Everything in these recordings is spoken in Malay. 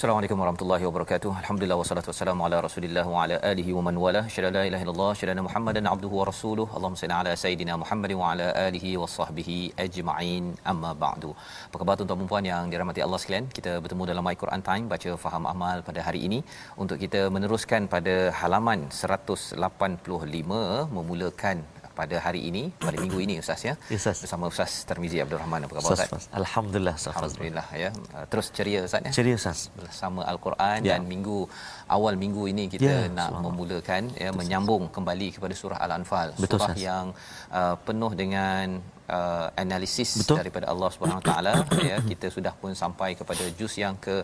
Assalamualaikum warahmatullahi wabarakatuh. Alhamdulillah wassalatu wassalamu ala Rasulillah wa ala alihi wa man wala. Syada la ilaha illallah, syada Muhammadan abduhu wa rasuluh. Allahumma salli ala sayidina Muhammad wa ala alihi wa sahbihi ajma'in. Amma ba'du. Apa khabar tuan-tuan dan puan yang dirahmati Allah sekalian? Kita bertemu dalam My Quran Time baca faham amal pada hari ini untuk kita meneruskan pada halaman 185 memulakan pada hari ini pada minggu ini ustaz ya? Yes, ustaz. bersama ustaz Tarmizi Abdul Rahman apa khabar ustaz alhamdulillah ustaz alhamdulillah ya. Terus ceria ustaz ya? Ceria ustaz. Bersama al-Quran ya. dan minggu awal minggu ini kita ya, nak memulakan ya Betul, menyambung sahas. kembali kepada surah al-anfal. Surah sahas. yang uh, penuh dengan uh, analisis Betul. daripada Allah Subhanahu taala ya. Kita sudah pun sampai kepada juz yang ke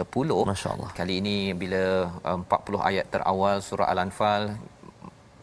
10 masyaallah kali ini bila uh, 40 ayat terawal surah al-anfal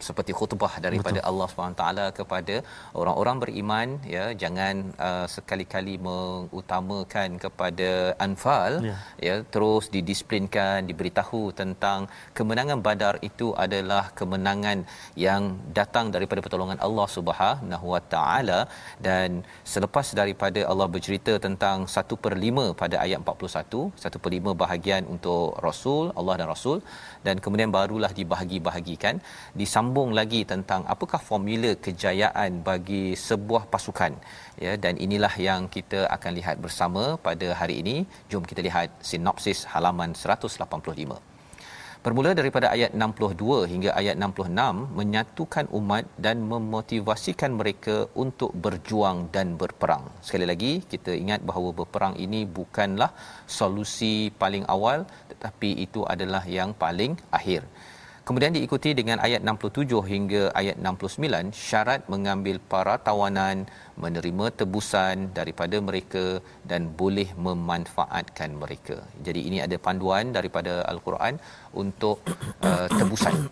seperti khutbah daripada Betul. Allah SWT kepada orang-orang beriman ya jangan uh, sekali-kali mengutamakan kepada anfal ya. ya terus didisiplinkan diberitahu tentang kemenangan badar itu adalah kemenangan yang datang daripada pertolongan Allah Subhanahu Wa Taala dan selepas daripada Allah bercerita tentang 1 per 5 pada ayat 41 1 per 5 bahagian untuk Rasul Allah dan Rasul dan kemudian barulah dibahagi-bahagikan disambung lagi tentang apakah formula kejayaan bagi sebuah pasukan. Ya dan inilah yang kita akan lihat bersama pada hari ini. Jom kita lihat sinopsis halaman 185 Bermula daripada ayat 62 hingga ayat 66 menyatukan umat dan memotivasikan mereka untuk berjuang dan berperang. Sekali lagi kita ingat bahawa berperang ini bukanlah solusi paling awal tetapi itu adalah yang paling akhir. Kemudian diikuti dengan ayat 67 hingga ayat 69 syarat mengambil para tawanan menerima tebusan daripada mereka dan boleh memanfaatkan mereka. Jadi ini ada panduan daripada al-Quran untuk uh, tebusan.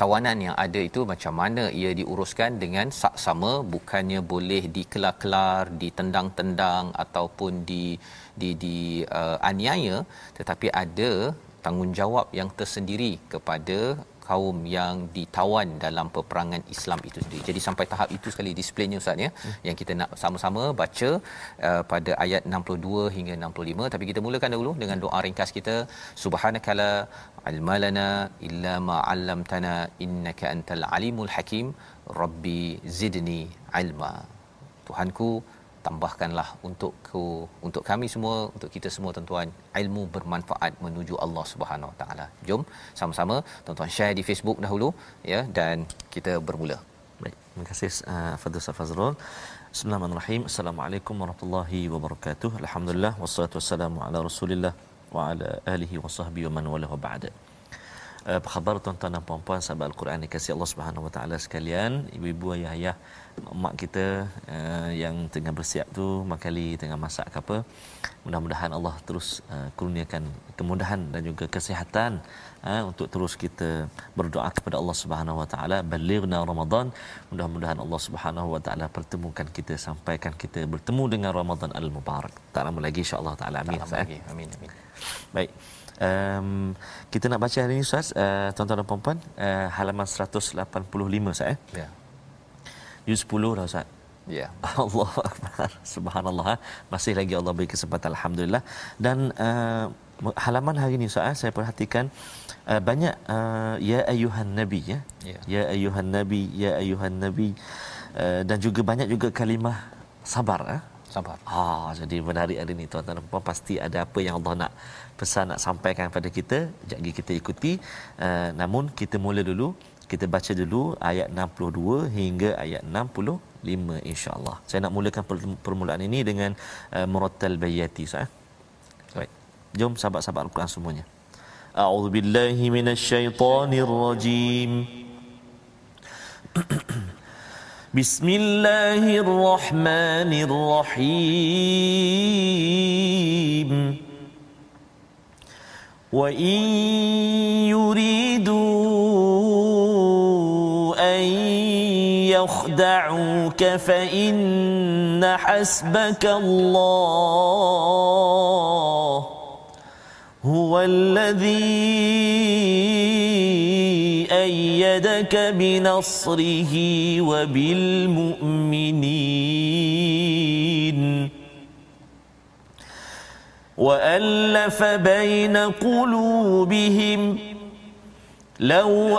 Tawanan yang ada itu macam mana ia diuruskan dengan saksama bukannya boleh dikelar-kelar, ditendang-tendang ataupun di di di uh, aniaya tetapi ada tanggungjawab yang tersendiri kepada kaum yang ditawan dalam peperangan Islam itu sendiri. Jadi sampai tahap itu sekali displaynya ustaz ya hmm. yang kita nak sama-sama baca uh, pada ayat 62 hingga 65 tapi kita mulakan dahulu dengan doa ringkas kita subhanakala ilmalana illa ma 'allamtana innaka antal alimul hakim rabbi zidni ilma. Tuhanku tambahkanlah untukku untuk kami semua untuk kita semua tuan-tuan ilmu bermanfaat menuju Allah Subhanahu Wa Taala. Jom sama-sama tuan-tuan share di Facebook dahulu ya dan kita bermula. Baik, terima kasih uh, Fadil Safazrul. Bismillahirrahmanirrahim. Assalamualaikum warahmatullahi wabarakatuh. Alhamdulillah wassalatu wassalamu ala Rasulillah wa ala alihi wa sahbihi wa man wala wa ba'da. Uh, apa khabar tuan-tuan dan puan-puan sahabat Al-Quran dikasihi Allah Subhanahu Wa Taala sekalian, ibu-ibu ayah-ayah mak kita uh, yang tengah bersiap tu makali tengah masak ke apa mudah-mudahan Allah terus uh, kurniakan kemudahan dan juga kesihatan uh, untuk terus kita berdoa kepada Allah Subhanahu Wa Taala balighna Ramadan. Mudah-mudahan Allah Subhanahu Wa Taala pertemukan kita sampaikan kita bertemu dengan Ramadan al-mubarak. Tak lama lagi insya-Allah taala. Amin lagi. amin amin. Baik. Um, kita nak baca hari ini Ustaz. Uh, tuan-tuan dan puan-puan uh, halaman 185 Ustaz eh? Ya Juz 10 dah Ustaz. Ya. Allah Akbar. Subhanallah. Ha. Masih lagi Allah beri kesempatan Alhamdulillah. Dan uh, halaman hari ini Ustaz, saya perhatikan uh, banyak uh, Ya Ayuhan Nabi. Ya, ya. ya Ayuhan Nabi, Ya Ayuhan Nabi. Uh, dan juga banyak juga kalimah sabar. Ha? Sabar. Ah, jadi pada hari ini tuan-tuan dan puan pasti ada apa yang Allah nak pesan nak sampaikan kepada kita. Jadi kita ikuti. Uh, namun kita mula dulu kita baca dulu ayat 62 hingga ayat 65 insya-Allah. Saya nak mulakan permulaan ini dengan uh, murattal bayati sah. Baik. Jom sahabat-sahabat Al-Quran semuanya. A'udzu billahi minasyaitonir rajim. Bismillahirrahmanirrahim. وإن يريدوا أن يخدعوك فإن حسبك الله هو الذي أيدك بنصره وبالمؤمنين. وألف بين قلوبهم لو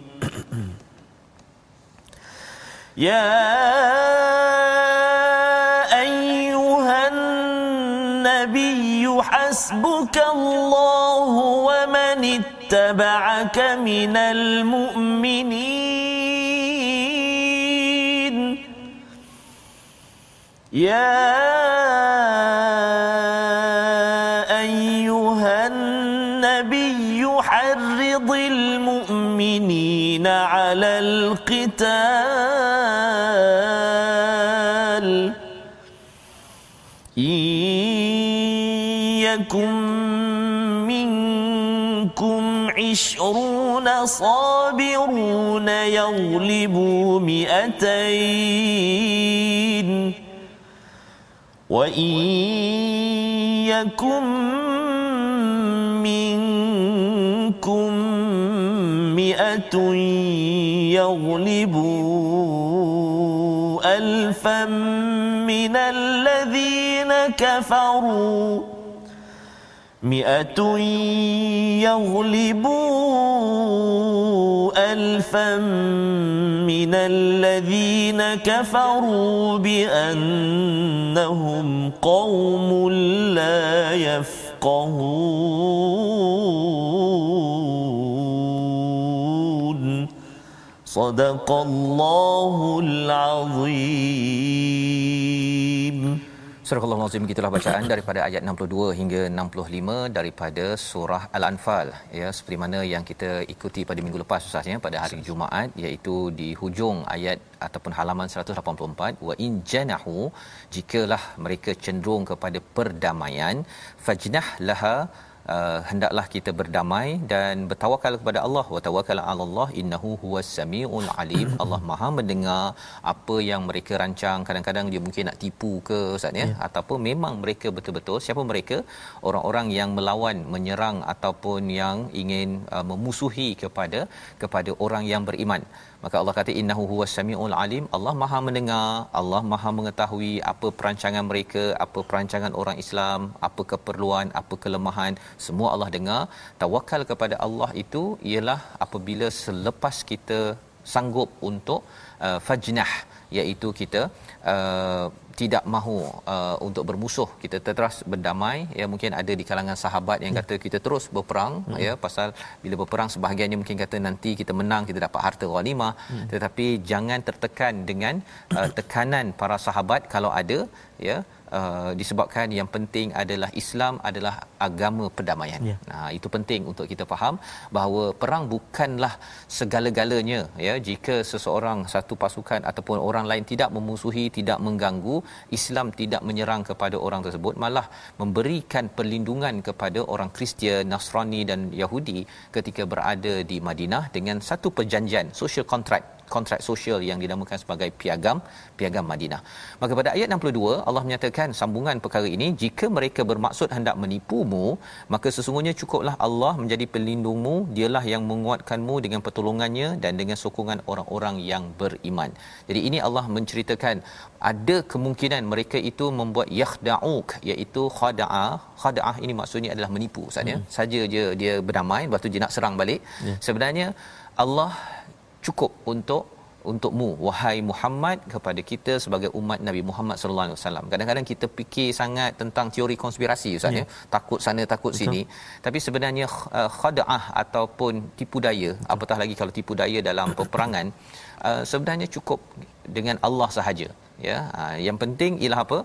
يا أيها النبي حسبك الله ومن اتبعك من المؤمنين يا المؤمنين على القتال صابرون يغلبوا مئتين. وإن يكن منكم مئة يغلبوا ألفا من الذين كفروا. مئة يغلبوا ألفا من الذين كفروا بأنهم قوم لا يفقهون. صدق الله العظيم. Surah Al-Azim gitulah bacaan daripada ayat 62 hingga 65 daripada surah Al-Anfal. Ya seperti mana yang kita ikuti pada minggu lepas ustaznya pada hari Jumaat iaitu di hujung ayat ataupun halaman 184 wa in janahu jikalah mereka cenderung kepada perdamaian fajnah laha uh, hendaklah kita berdamai dan bertawakal kepada Allah. Wa tawakkal 'ala Allah innahu huwas samiul alim. Allah Maha mendengar apa yang mereka rancang. Kadang-kadang dia mungkin nak tipu ke ustaz ya? Yeah. ataupun memang mereka betul-betul siapa mereka? Orang-orang yang melawan menyerang ataupun yang ingin uh, memusuhi kepada kepada orang yang beriman maka Allah kata innahu huwas samiul alim. Allah Maha mendengar Allah Maha mengetahui apa perancangan mereka apa perancangan orang Islam apa keperluan apa kelemahan. Semua Allah dengar. Tawakal kepada Allah itu ialah apabila selepas kita sanggup untuk uh, fajnah iaitu kita uh, tidak mahu uh, untuk bermusuh kita terus berdamai ya mungkin ada di kalangan sahabat yang kata kita terus berperang hmm. ya pasal bila berperang sebahagiannya mungkin kata nanti kita menang kita dapat harta ghanimah hmm. tetapi jangan tertekan dengan uh, tekanan para sahabat kalau ada ya uh, disebabkan yang penting adalah Islam adalah agama perdamaian. Yeah. Nah, itu penting untuk kita faham bahawa perang bukanlah segala-galanya ya. Jika seseorang satu pasukan ataupun orang lain tidak memusuhi, tidak mengganggu, Islam tidak menyerang kepada orang tersebut, malah memberikan perlindungan kepada orang Kristian, Nasrani dan Yahudi ketika berada di Madinah dengan satu perjanjian social contract kontrak sosial yang dinamakan sebagai piagam piagam Madinah. Maka pada ayat 62 Allah menyatakan sambungan perkara ini jika mereka bermaksud hendak menipumu maka sesungguhnya cukuplah Allah menjadi pelindungmu dialah yang menguatkanmu dengan pertolongannya dan dengan sokongan orang-orang yang beriman. Jadi ini Allah menceritakan ada kemungkinan mereka itu membuat yakhda'uk iaitu khada'a khada'ah ini maksudnya adalah menipu ustaz ya hmm. saja je dia berdamai lepas tu dia nak serang balik yeah. sebenarnya Allah cukup untuk untukmu wahai Muhammad kepada kita sebagai umat Nabi Muhammad sallallahu alaihi wasallam. Kadang-kadang kita fikir sangat tentang teori konspirasi ustaz ya. ya. Takut sana takut Betul. sini. Tapi sebenarnya uh, khadaah ataupun tipu daya, Betul. apatah lagi kalau tipu daya dalam peperangan uh, sebenarnya cukup dengan Allah sahaja ya. Uh, yang penting ialah apa?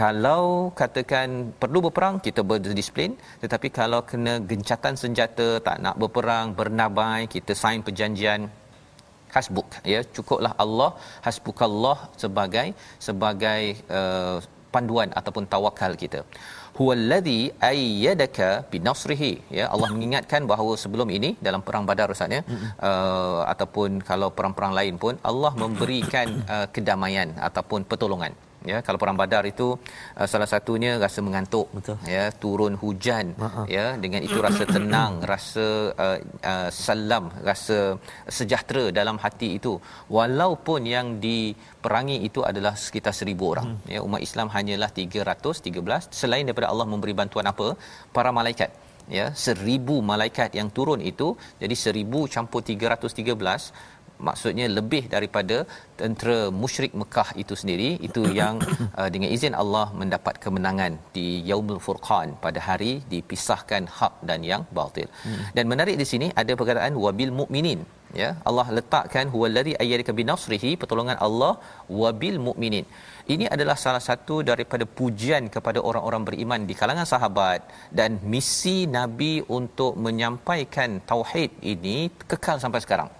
Kalau katakan perlu berperang kita berdisiplin tetapi kalau kena gencatan senjata tak nak berperang bernabai kita sign perjanjian hasbuk. Ya cukuplah Allah hasbukallah sebagai sebagai uh, panduan ataupun tawakal kita. Huwallazi ayyadaka binasrihi. Ya Allah mengingatkan bahawa sebelum ini dalam perang badar ustaz ya uh, ataupun kalau perang-perang lain pun Allah memberikan uh, kedamaian ataupun pertolongan ya kalau perang badar itu uh, salah satunya rasa mengantuk Betul. ya turun hujan uh-huh. ya dengan itu rasa tenang rasa uh, uh, salam rasa sejahtera dalam hati itu walaupun yang diperangi itu adalah sekitar 1000 orang hmm. ya umat Islam hanyalah 313 selain daripada Allah memberi bantuan apa para malaikat ya 1000 malaikat yang turun itu jadi 1000 campur 313 maksudnya lebih daripada tentera musyrik Mekah itu sendiri itu yang uh, dengan izin Allah mendapat kemenangan di Yaumul Furqan pada hari dipisahkan hak dan yang batil. Hmm. Dan menarik di sini ada perkataan wabil mukminin ya Allah letakkan huwallazi ayyadaka binasrihi pertolongan Allah wabil mukminin. Ini adalah salah satu daripada pujian kepada orang-orang beriman di kalangan sahabat dan misi Nabi untuk menyampaikan tauhid ini kekal sampai sekarang.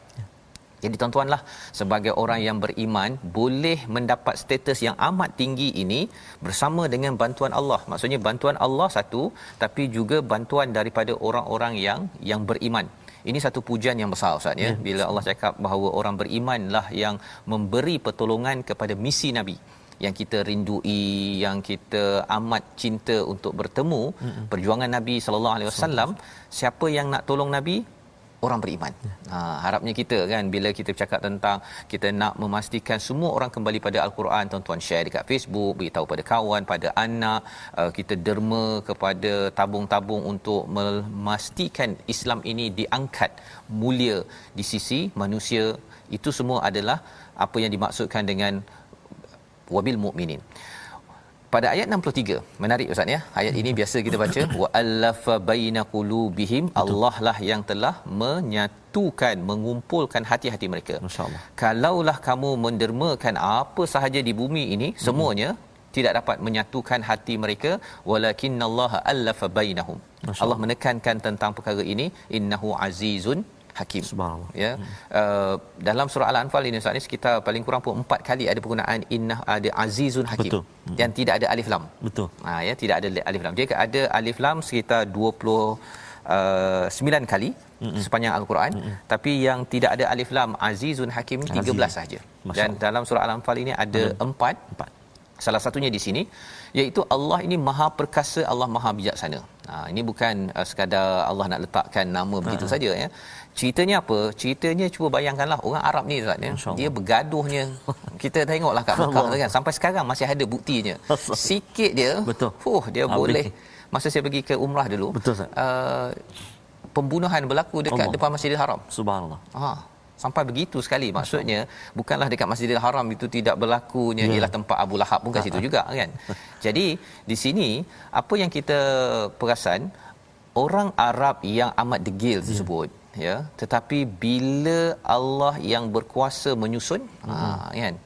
Jadi tuan-tuanlah sebagai orang yang beriman boleh mendapat status yang amat tinggi ini bersama dengan bantuan Allah. Maksudnya bantuan Allah satu tapi juga bantuan daripada orang-orang yang yang beriman. Ini satu pujian yang besar Ustaz ya. ya Bila Allah cakap bahawa orang berimanlah yang memberi pertolongan kepada misi Nabi yang kita rindui yang kita amat cinta untuk bertemu mm-hmm. perjuangan Nabi sallallahu alaihi wasallam siapa yang nak tolong Nabi orang beriman. Ha harapnya kita kan bila kita bercakap tentang kita nak memastikan semua orang kembali pada al-Quran, tuan-tuan share dekat Facebook, beritahu pada kawan, pada anak, uh, kita derma kepada tabung-tabung untuk memastikan Islam ini diangkat mulia di sisi manusia. Itu semua adalah apa yang dimaksudkan dengan wabil mukminin pada ayat 63 menarik ustaz ya? Ayat ini biasa kita baca wa allafa baina qulubihim. Allah lah yang telah menyatukan mengumpulkan hati-hati mereka. Masyaallah. Kalaulah kamu mendermakan apa sahaja di bumi ini hmm. semuanya tidak dapat menyatukan hati mereka. Walakinallaha allafa bainahum. Allah menekankan tentang perkara ini. Innahu azizun hakim. Subhanallah. Ya. Hmm. uh, dalam surah al-anfal ini ini sekitar paling kurang pun empat kali ada penggunaan inna ada azizun hakim. Betul. Hmm. dan tidak ada alif lam. Betul. Ha ya tidak ada alif lam. Dia ada alif lam sekitar 20 uh, 9 kali Mm-mm. sepanjang al-Quran. Mm-mm. tapi yang tidak ada alif lam azizun hakim 13 saja dan dalam surah al-anfal ini ada empat. empat. Salah satunya di sini iaitu Allah ini maha perkasa Allah maha bijaksana. Ha ini bukan uh, sekadar Allah nak letakkan nama begitu saja ya Ceritanya apa? Ceritanya cuba bayangkanlah orang Arab ni Ustaz ya. Dia bergaduhnya. Kita tengoklah kat Mekah tu kan. Sampai sekarang masih ada buktinya. Sikit dia. Betul. Fuh, dia ha, boleh. Masa saya pergi ke umrah dulu. Betul Ustaz. Uh, pembunuhan berlaku dekat Allah. depan Masjidil Haram. Subhanallah. Ha. Sampai begitu sekali maksudnya bukanlah dekat Masjidil Haram itu tidak berlakunya yeah. ialah tempat Abu Lahab pun kat situ juga kan. Jadi di sini apa yang kita perasan orang Arab yang amat degil tersebut yeah ya tetapi bila Allah yang berkuasa menyusun hmm. ha kan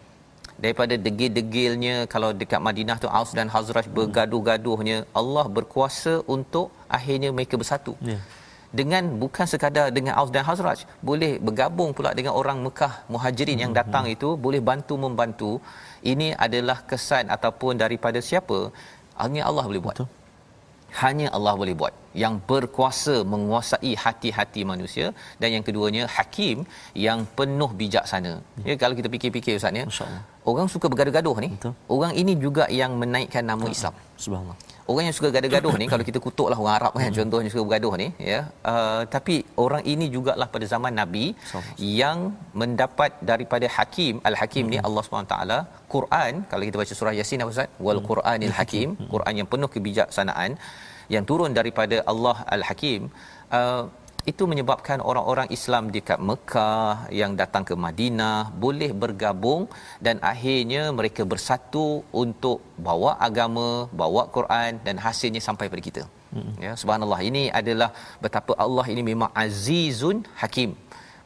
daripada degil-degilnya kalau dekat Madinah tu Aus dan Hazraj hmm. bergaduh-gaduhnya Allah berkuasa untuk akhirnya mereka bersatu yeah. dengan bukan sekadar dengan Aus dan Hazraj boleh bergabung pula dengan orang Mekah Muhajirin hmm. yang datang hmm. itu boleh bantu membantu ini adalah kesan ataupun daripada siapa hanya Allah boleh buat Betul. hanya Allah boleh buat yang berkuasa menguasai hati-hati manusia dan yang keduanya hakim yang penuh bijaksana. Ya, ya kalau kita fikir-fikir ustaz ya. Orang suka bergaduh-gaduh ni. Betul. Orang ini juga yang menaikkan nama Islam. Subhanallah orang yang suka gaduh-gaduh ni kalau kita kutuklah orang Arab kan hmm. contohnya suka bergaduh ni ya uh, tapi orang ini jugalah pada zaman nabi so, yang mendapat daripada hakim al-hakim hmm. ni Allah SWT Quran kalau kita baca surah yasin apa ustaz wal hmm. quranil hakim hmm. Quran yang penuh kebijaksanaan yang turun daripada Allah al-hakim uh, itu menyebabkan orang-orang Islam dekat Mekah yang datang ke Madinah boleh bergabung dan akhirnya mereka bersatu untuk bawa agama, bawa Quran dan hasilnya sampai pada kita. Hmm. Ya, subhanallah. Ini adalah betapa Allah ini memang azizun hakim.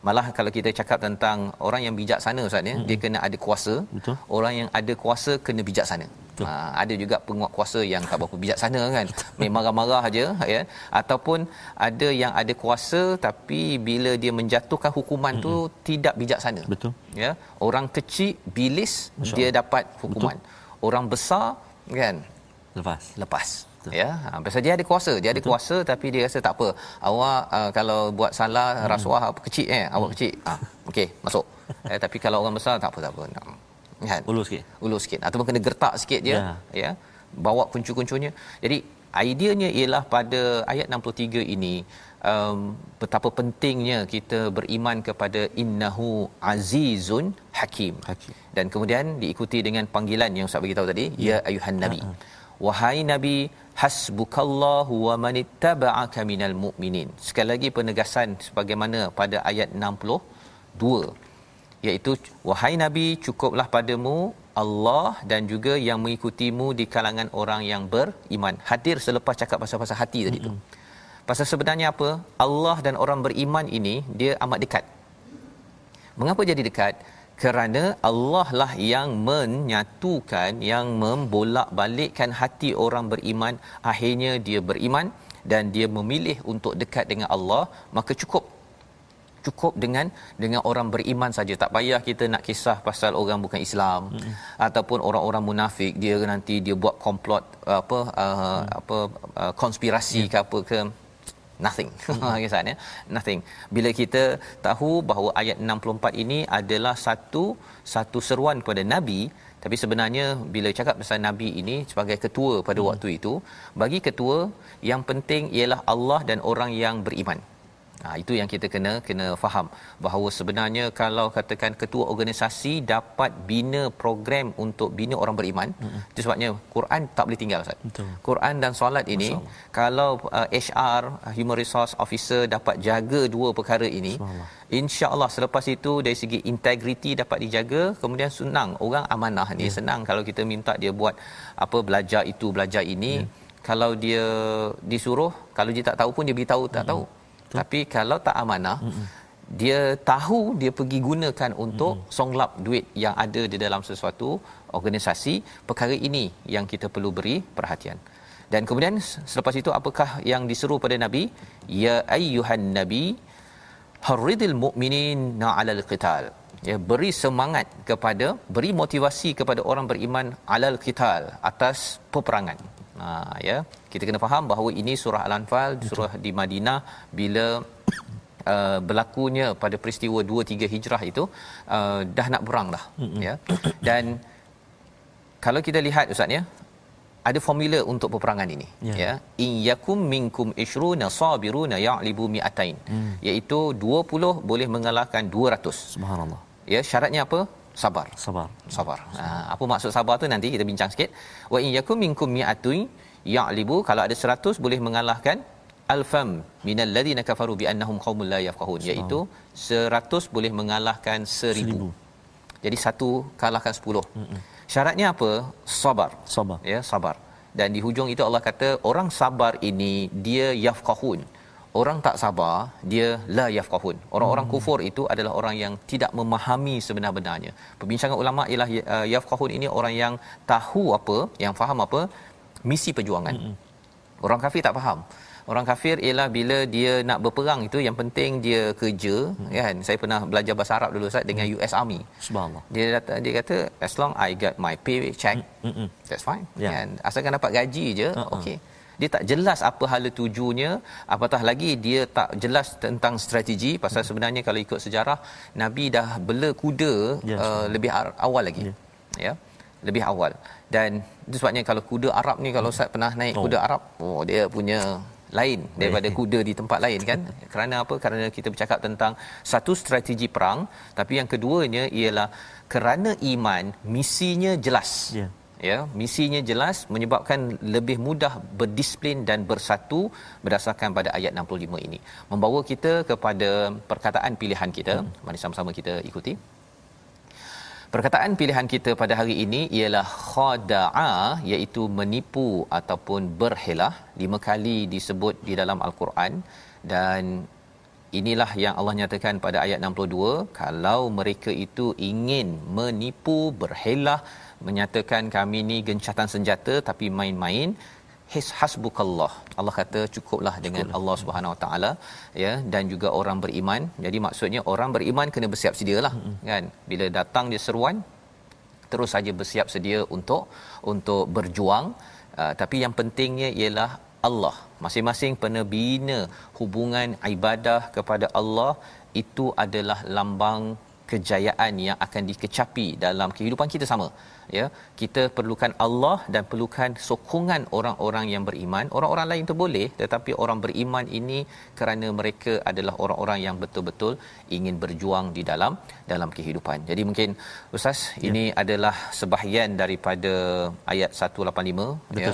Malah kalau kita cakap tentang orang yang bijaksana ustaz ya, hmm. dia kena ada kuasa. Betul. Orang yang ada kuasa kena bijaksana. Ha, ada juga penguat kuasa yang tak berapa bijaksana kan. Memang marah-marah aja ya. Ataupun ada yang ada kuasa tapi bila dia menjatuhkan hukuman hmm. tu tidak bijaksana. Betul. Ya. Orang kecil bilis dia dapat hukuman. Betul. Orang besar kan lepas. Lepas. Betul. Ya, ha, pasal dia ada kuasa, dia ada Betul. kuasa tapi dia rasa tak apa. Awak uh, kalau buat salah hmm. rasuah apa kecil eh, hmm. awak kecil. Ah, okey, masuk. eh, tapi kalau orang besar tak apa tak apa. Kan? Ulur sikit. Ulur sikit. Ataupun kena gertak sikit je, ya. ya. Bawa kuncu-kuncunya. Jadi ideanya ialah pada ayat 63 ini um, betapa pentingnya kita beriman kepada innahu azizun hakim. hakim. Dan kemudian diikuti dengan panggilan yang Ustaz bagi tahu tadi, ya, ya ayuhan nabi. Ya. Wahai nabi, hasbukallahu wa manittaba'aka minal mu'minin. Sekali lagi penegasan sebagaimana pada ayat 62 iaitu wahai nabi cukuplah padamu Allah dan juga yang mengikutimu di kalangan orang yang beriman. Hadir selepas cakap pasal-pasal hati tadi tu. Pasal sebenarnya apa? Allah dan orang beriman ini dia amat dekat. Mengapa jadi dekat? kerana Allah lah yang menyatukan yang membolak-balikkan hati orang beriman akhirnya dia beriman dan dia memilih untuk dekat dengan Allah maka cukup cukup dengan dengan orang beriman saja tak payah kita nak kisah pasal orang bukan Islam hmm. ataupun orang-orang munafik dia nanti dia buat komplot apa uh, hmm. apa uh, konspirasi yeah. ke apa ke nothing hmm. ya nothing bila kita tahu bahawa ayat 64 ini adalah satu satu seruan kepada nabi tapi sebenarnya bila cakap pasal nabi ini sebagai ketua pada hmm. waktu itu bagi ketua yang penting ialah Allah dan orang yang beriman Ha, itu yang kita kena kena faham bahawa sebenarnya kalau katakan ketua organisasi dapat bina program untuk bina orang beriman mm-hmm. itu sebabnya Quran tak boleh tinggal Ustaz. Betul. Quran dan solat ini kalau uh, HR human resource officer dapat jaga dua perkara ini insya-Allah selepas itu dari segi integriti dapat dijaga kemudian senang orang amanah ni yeah. senang kalau kita minta dia buat apa belajar itu belajar ini yeah. kalau dia disuruh kalau dia tak tahu pun dia beritahu tak mm-hmm. tahu Betul. Tapi kalau tak amanah, Mm-mm. dia tahu dia pergi gunakan untuk Mm-mm. songlap duit yang ada di dalam sesuatu organisasi. Perkara ini yang kita perlu beri perhatian. Dan kemudian selepas itu apakah yang diseru pada Nabi? Ya ayyuhan nabi harridil mu'minin na'alal qital. Ya beri semangat kepada beri motivasi kepada orang beriman alal qital atas peperangan. Ha, ya. Kita kena faham bahawa ini surah al-anfal surah di Madinah bila uh, berlakunya pada peristiwa 2 3 hijrah itu uh, dah nak perang dah ya. Dan kalau kita lihat ustaz ya ada formula untuk peperangan ini ya, ya. in yakum minkum ishruna sabiruna ya'libu mi'atain. Hmm. iaitu 20 boleh mengalahkan 200 subhanallah. Ya syaratnya apa sabar. Sabar. Sabar. Ha, apa maksud sabar tu nanti kita bincang sikit. Wa in yakum minkum mi'atun ya'libu kalau ada 100 boleh mengalahkan alfam minal ladina kafaru bi annahum qaumul la yafqahun iaitu 100 boleh mengalahkan 1000 jadi satu kalahkan 10 Mm-mm. syaratnya apa? Sabar. Sabar. Ya sabar. Dan di hujung itu Allah kata orang sabar ini dia yafqahun orang tak sabar dia la yafqahun orang-orang hmm. kufur itu adalah orang yang tidak memahami sebenar-benarnya perbincangan ulama ialah uh, yafqahun ini orang yang tahu apa yang faham apa misi perjuangan. Mm-hmm. Orang kafir tak faham. Orang kafir ialah bila dia nak berperang itu yang penting dia kerja mm-hmm. kan. Saya pernah belajar bahasa Arab dulu Ustaz dengan US Army. Subhanallah. Dia kata dia kata as long I get my pay check mm-hmm. that's fine. Yeah. Kan asalkan dapat gaji je uh-uh. okey. Dia tak jelas apa hala tujunya apatah lagi dia tak jelas tentang strategi. Pasal hmm. sebenarnya kalau ikut sejarah nabi dah bela kuda yes, uh, lebih awal lagi. Yeah. ya lebih awal. Dan itu sebabnya kalau kuda Arab ni kalau Ustaz pernah naik oh. kuda Arab oh dia punya lain daripada kuda di tempat lain kan? Kerana apa? Kerana kita bercakap tentang satu strategi perang tapi yang keduanya ialah kerana iman misinya jelas. Yeah. Ya misinya jelas menyebabkan lebih mudah berdisiplin dan bersatu berdasarkan pada ayat 65 ini. Membawa kita kepada perkataan pilihan kita. Hmm. mari sama-sama kita ikuti. Perkataan pilihan kita pada hari ini ialah khada'a iaitu menipu ataupun berhelah. Lima kali disebut di dalam al-Quran. Dan inilah yang Allah nyatakan pada ayat 62 kalau mereka itu ingin menipu berhelah menyatakan kami ni gencatan senjata tapi main-main his hasbukallah. Allah kata cukuplah dengan Cukup. Allah Subhanahu Wa Taala ya dan juga orang beriman. Jadi maksudnya orang beriman kena bersiap sedialah mm-hmm. kan? Bila datang dia seruan terus saja bersiap sedia untuk untuk berjuang. Uh, tapi yang pentingnya ialah Allah. Masing-masing penebina hubungan ibadah kepada Allah itu adalah lambang kejayaan yang akan dikecapi dalam kehidupan kita sama ya kita perlukan Allah dan perlukan sokongan orang-orang yang beriman. Orang-orang lain tu boleh tetapi orang beriman ini kerana mereka adalah orang-orang yang betul-betul ingin berjuang di dalam dalam kehidupan. Jadi mungkin ustaz ya. ini adalah sebahagian daripada ayat 185 betul, ya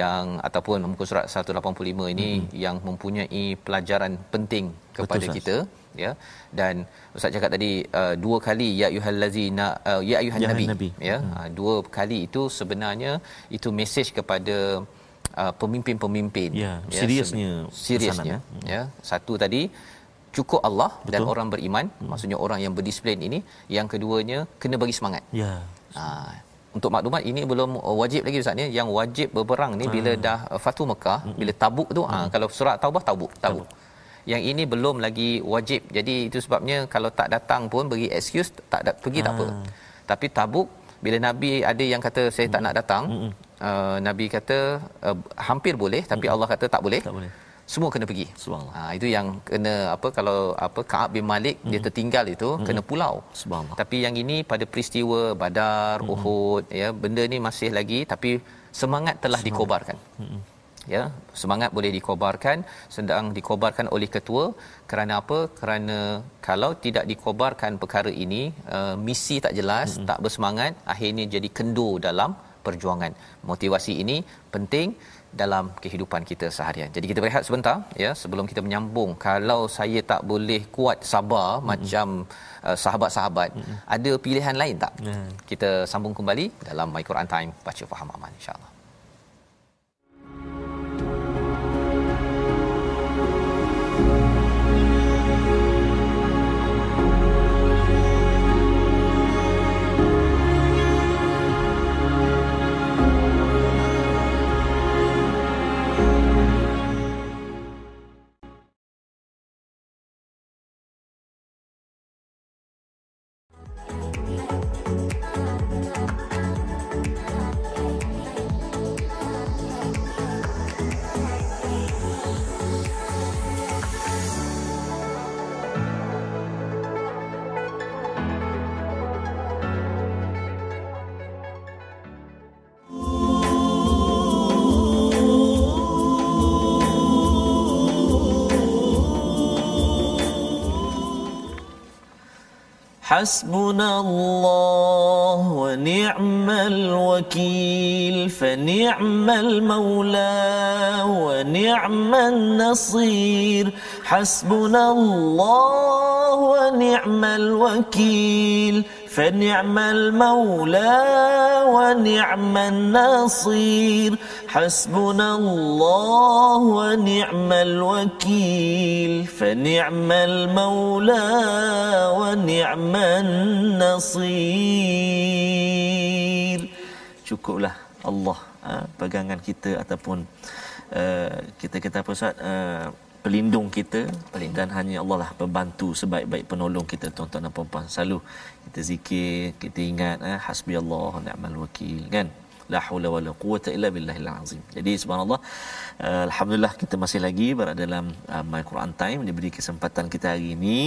yang ataupun muka surat 185 ini hmm. yang mempunyai pelajaran penting kepada betul, kita ya dan ustaz cakap tadi uh, dua kali ya ayyuhallazina uh, ya ayyuhan nabi, nabi ya hmm. uh, dua kali itu sebenarnya itu mesej kepada uh, pemimpin-pemimpin ya, ya seriusnya seriusnya hmm. ya satu tadi cukup Allah Betul. dan orang beriman hmm. maksudnya orang yang berdisiplin ini yang keduanya kena bagi semangat ya uh, untuk maklumat ini belum wajib lagi ustaz ni yang wajib berperang ni bila dah Fatu Mekah hmm. bila Tabuk tu hmm. uh, kalau surat Taubah Tabuk Tabuk, tabuk yang ini belum lagi wajib jadi itu sebabnya kalau tak datang pun bagi excuse tak da- pergi ha. tak apa ah. tapi tabuk bila nabi ada yang kata saya hmm. tak nak datang hmm. uh, nabi kata uh, hampir boleh tapi hmm. Allah kata tak boleh tak boleh semua kena pergi subhanallah ha itu yang kena apa kalau apa Ka'ab bin Malik hmm. dia tertinggal itu hmm. kena pulau subhanallah tapi yang ini pada peristiwa Badar hmm. Uhud ya benda ni masih lagi tapi semangat telah dikobarkan hmm ya semangat boleh dikobarkan sedang dikobarkan oleh ketua kerana apa kerana kalau tidak dikobarkan perkara ini uh, misi tak jelas mm-hmm. tak bersemangat akhirnya jadi kendur dalam perjuangan motivasi ini penting dalam kehidupan kita seharian. Jadi kita berehat sebentar ya sebelum kita menyambung kalau saya tak boleh kuat sabar mm-hmm. macam uh, sahabat-sahabat mm-hmm. ada pilihan lain tak? Mm. Kita sambung kembali dalam My Quran Time baca faham aman insya-Allah. حسبنا الله ونعم الوكيل فنعم المولى ونعم النصير. حسبنا الله ونعم الوكيل. فنعم المولى ونعم النصير حسبنا الله ونعم الوكيل فنعم المولى ونعم النصير cukuplah Allah ha, pegangan kita ataupun uh, kita kata apa Ustaz uh, pelindung kita dan hanya Allah lah pembantu sebaik-baik penolong kita tuan-tuan dan puan-puan. Selalu kita zikir kita ingat eh, hasbi Allah ni'mal wakil kan la haula wala quwata illa billahil azim. Jadi subhanallah uh, alhamdulillah kita masih lagi berada dalam uh, my Quran time. Diberi kesempatan kita hari ini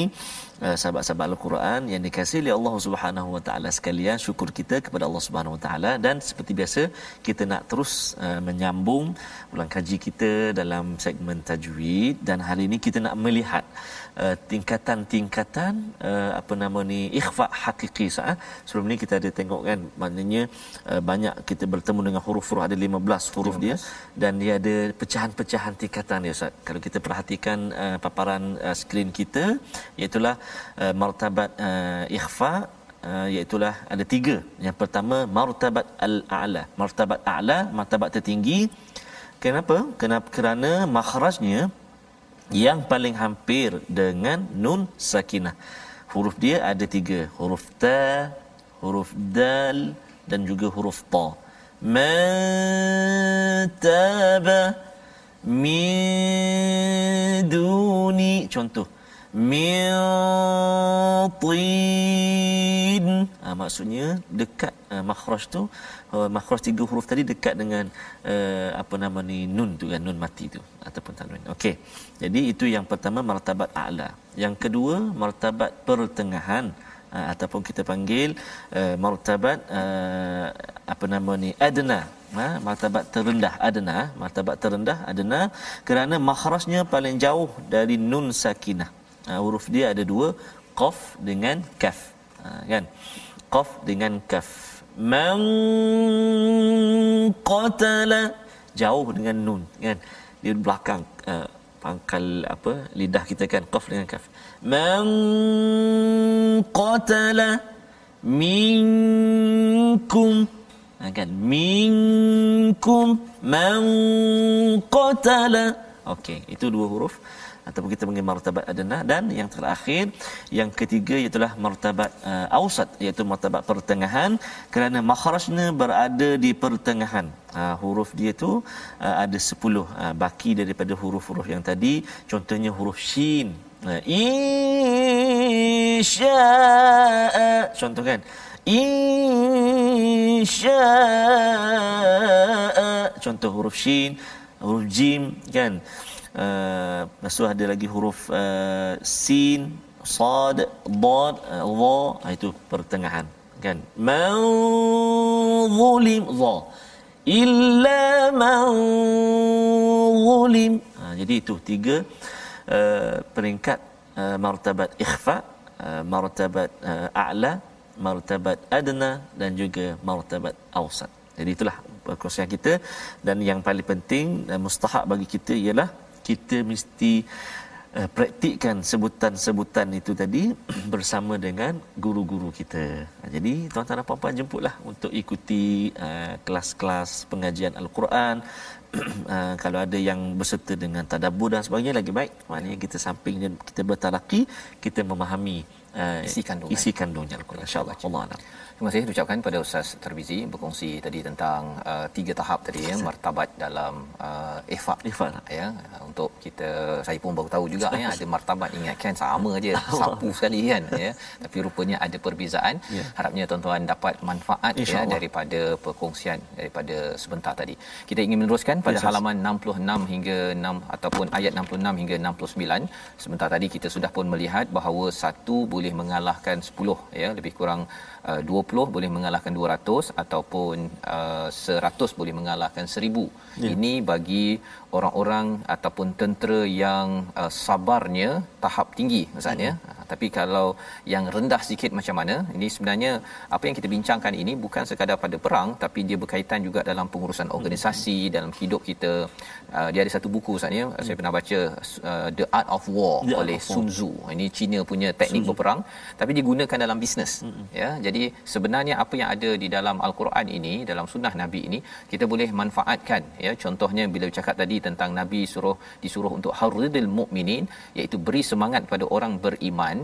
uh, sahabat-sahabat al-Quran yang dikasihi oleh Allah Subhanahu wa taala sekalian syukur kita kepada Allah Subhanahu wa taala. Dan seperti biasa kita nak terus menyambung ulang kaji kita dalam segmen tajwid. Dan hari ini kita nak melihat uh, tingkatan-tingkatan uh, apa nama ni ikhfa hakiki sah eh? sebelum ni kita ada tengok kan maknanya uh, banyak kita bertemu dengan huruf-huruf ada 15 huruf 15. dia dan dia ada pecahan-pecahan tingkatan dia Ustaz kalau kita perhatikan uh, paparan uh, skrin kita iaitu uh, martabat uh, ikhfa Uh, iaitulah ada tiga. Yang pertama martabat al-a'la. Martabat a'la, martabat tertinggi. Kenapa? Kenapa? Kerana makhrajnya yang paling hampir dengan nun sakinah. Huruf dia ada tiga. Huruf ta, huruf dal dan juga huruf ta. Mataba min duni. Contoh. Min tin. Ha, maksudnya dekat uh, makhraj tu uh, makhraj tiga huruf tadi dekat dengan uh, apa nama ni nun tu kan nun mati tu ataupun tanwin. Okey. Jadi itu yang pertama martabat a'la. Yang kedua martabat pertengahan uh, ataupun kita panggil uh, martabat uh, apa nama ni adna. Ha, martabat terendah adna, martabat terendah adna kerana makhrajnya paling jauh dari nun sakinah. Uh, huruf dia ada dua, qaf dengan kaf. Uh, kan? Qaf dengan kaf. Man qatala. Jauh dengan nun kan? Di belakang uh, pangkal apa lidah kita kan? Qaf dengan kaf. Man qatala minkum. Kan? Minkum man qatala. Okey itu dua huruf ataupun kita panggil martabat adna. Dan yang terakhir yang ketiga iaitu martabat uh, ausat iaitu martabat pertengahan. Kerana makhrajnya berada di pertengahan. Uh, huruf dia tu uh, ada 10 uh, baki daripada huruf-huruf yang tadi. Contohnya huruf shin. Uh, insya'a. Contoh kan? Insya'a. Contoh huruf shin huruf jim kan uh, lepas ada lagi huruf uh, sin sad dad dha uh, itu pertengahan kan? Man zulim dha illa man zulim. Uh, jadi itu tiga uh, peringkat uh, martabat ikhfa uh, martabat uh, a'la martabat adna dan juga martabat awsat. Jadi itulah perkongsian kita. Dan yang paling penting dan mustahak bagi kita ialah kita mesti uh, praktikkan sebutan-sebutan itu tadi bersama dengan guru-guru kita. Jadi tuan-tuan dan puan-puan jemputlah untuk ikuti uh, kelas-kelas pengajian al-Quran. uh, kalau ada yang berserta dengan tadabbur dan sebagainya lagi baik. Maknanya kita samping kita bertalaki, kita memahami uh, isi kandungan isi kandungnya al-Quran insya-Allah. Allah Terima kasih ucapkan pada Ustaz Terbizi berkongsi tadi tentang uh, tiga tahap tadi ya martabat dalam uh, ihfa ihfa ya untuk kita saya pun baru tahu juga ya ada martabat. Ingat kan sama aja sapu sekali kan ya. Tapi rupanya ada perbezaan. Ya. harapnya tuan-tuan dapat manfaat ya daripada perkongsian daripada sebentar tadi. Kita ingin meneruskan pada ya, halaman 66 hingga 6 ataupun ayat 66 hingga 69 sebentar tadi kita sudah pun melihat bahawa satu boleh mengalahkan 10 ya. Lebih kurang uh, 20 boleh mengalahkan 200 ataupun uh, 100 boleh mengalahkan 1000 ya. ini bagi orang-orang ataupun tentera yang uh, sabarnya tahap tinggi maksudnya hmm. uh, tapi kalau yang rendah sikit macam mana ini sebenarnya apa yang kita bincangkan ini bukan sekadar pada perang tapi dia berkaitan juga dalam pengurusan organisasi hmm. dalam hidup kita uh, dia ada satu buku maksudnya hmm. saya pernah baca uh, The Art of War The oleh Sun Tzu ini Cina punya teknik berperang tapi digunakan dalam bisnes hmm. ya jadi sebenarnya apa yang ada di dalam al-Quran ini dalam sunnah nabi ini kita boleh manfaatkan ya contohnya bila bercakap tadi tentang nabi suruh disuruh untuk harridil mukminin iaitu beri semangat kepada orang beriman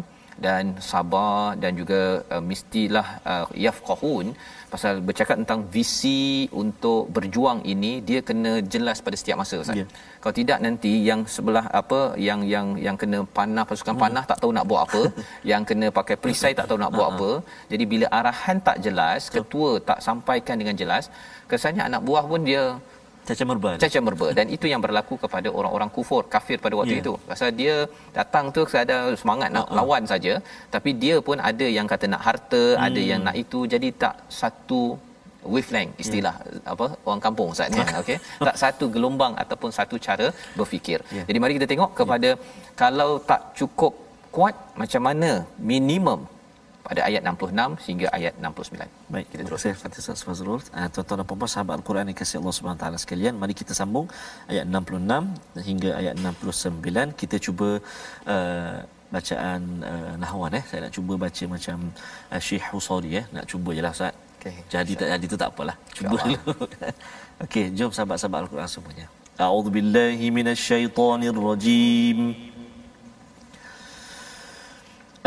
dan sabar dan juga uh, mestilah uh, yafqahun pasal bercakap tentang visi untuk berjuang ini dia kena jelas pada setiap masa Ustaz. Yeah. Kalau tidak nanti yang sebelah apa yang yang yang kena panah pasukan hmm. panah tak tahu nak buat apa, yang kena pakai perisai tak tahu nak buat apa. Jadi bila arahan tak jelas, ketua tak sampaikan dengan jelas, kesannya anak buah pun dia caca merba caca merba dan itu yang berlaku kepada orang-orang kufur kafir pada waktu yeah. itu pasal dia datang tu ada semangat nak uh-huh. lawan saja tapi dia pun ada yang kata nak harta hmm. ada yang nak itu jadi tak satu wavelength istilah yeah. apa orang kampung ustaz ni okey tak satu gelombang ataupun satu cara berfikir yeah. jadi mari kita tengok kepada yeah. kalau tak cukup kuat macam mana minimum pada ayat 66 hingga ayat 69. Baik, kita terus ya Fatih Ustaz Fazrul. Uh, tuan-tuan dan puan-puan sahabat Al-Quran yang kasih Allah Subhanahu taala sekalian, mari kita sambung ayat 66 hingga ayat 69. Kita cuba uh, bacaan uh, nahwan eh. Saya nak cuba baca macam uh, Syekh Husari eh. Nak cuba jelah Ustaz. Okay, jadi tak jadi tu tak apalah. Cuba dulu. Okey, jom sahabat-sahabat Al-Quran semuanya. A'udzubillahi minasyaitonirrajim. rajim.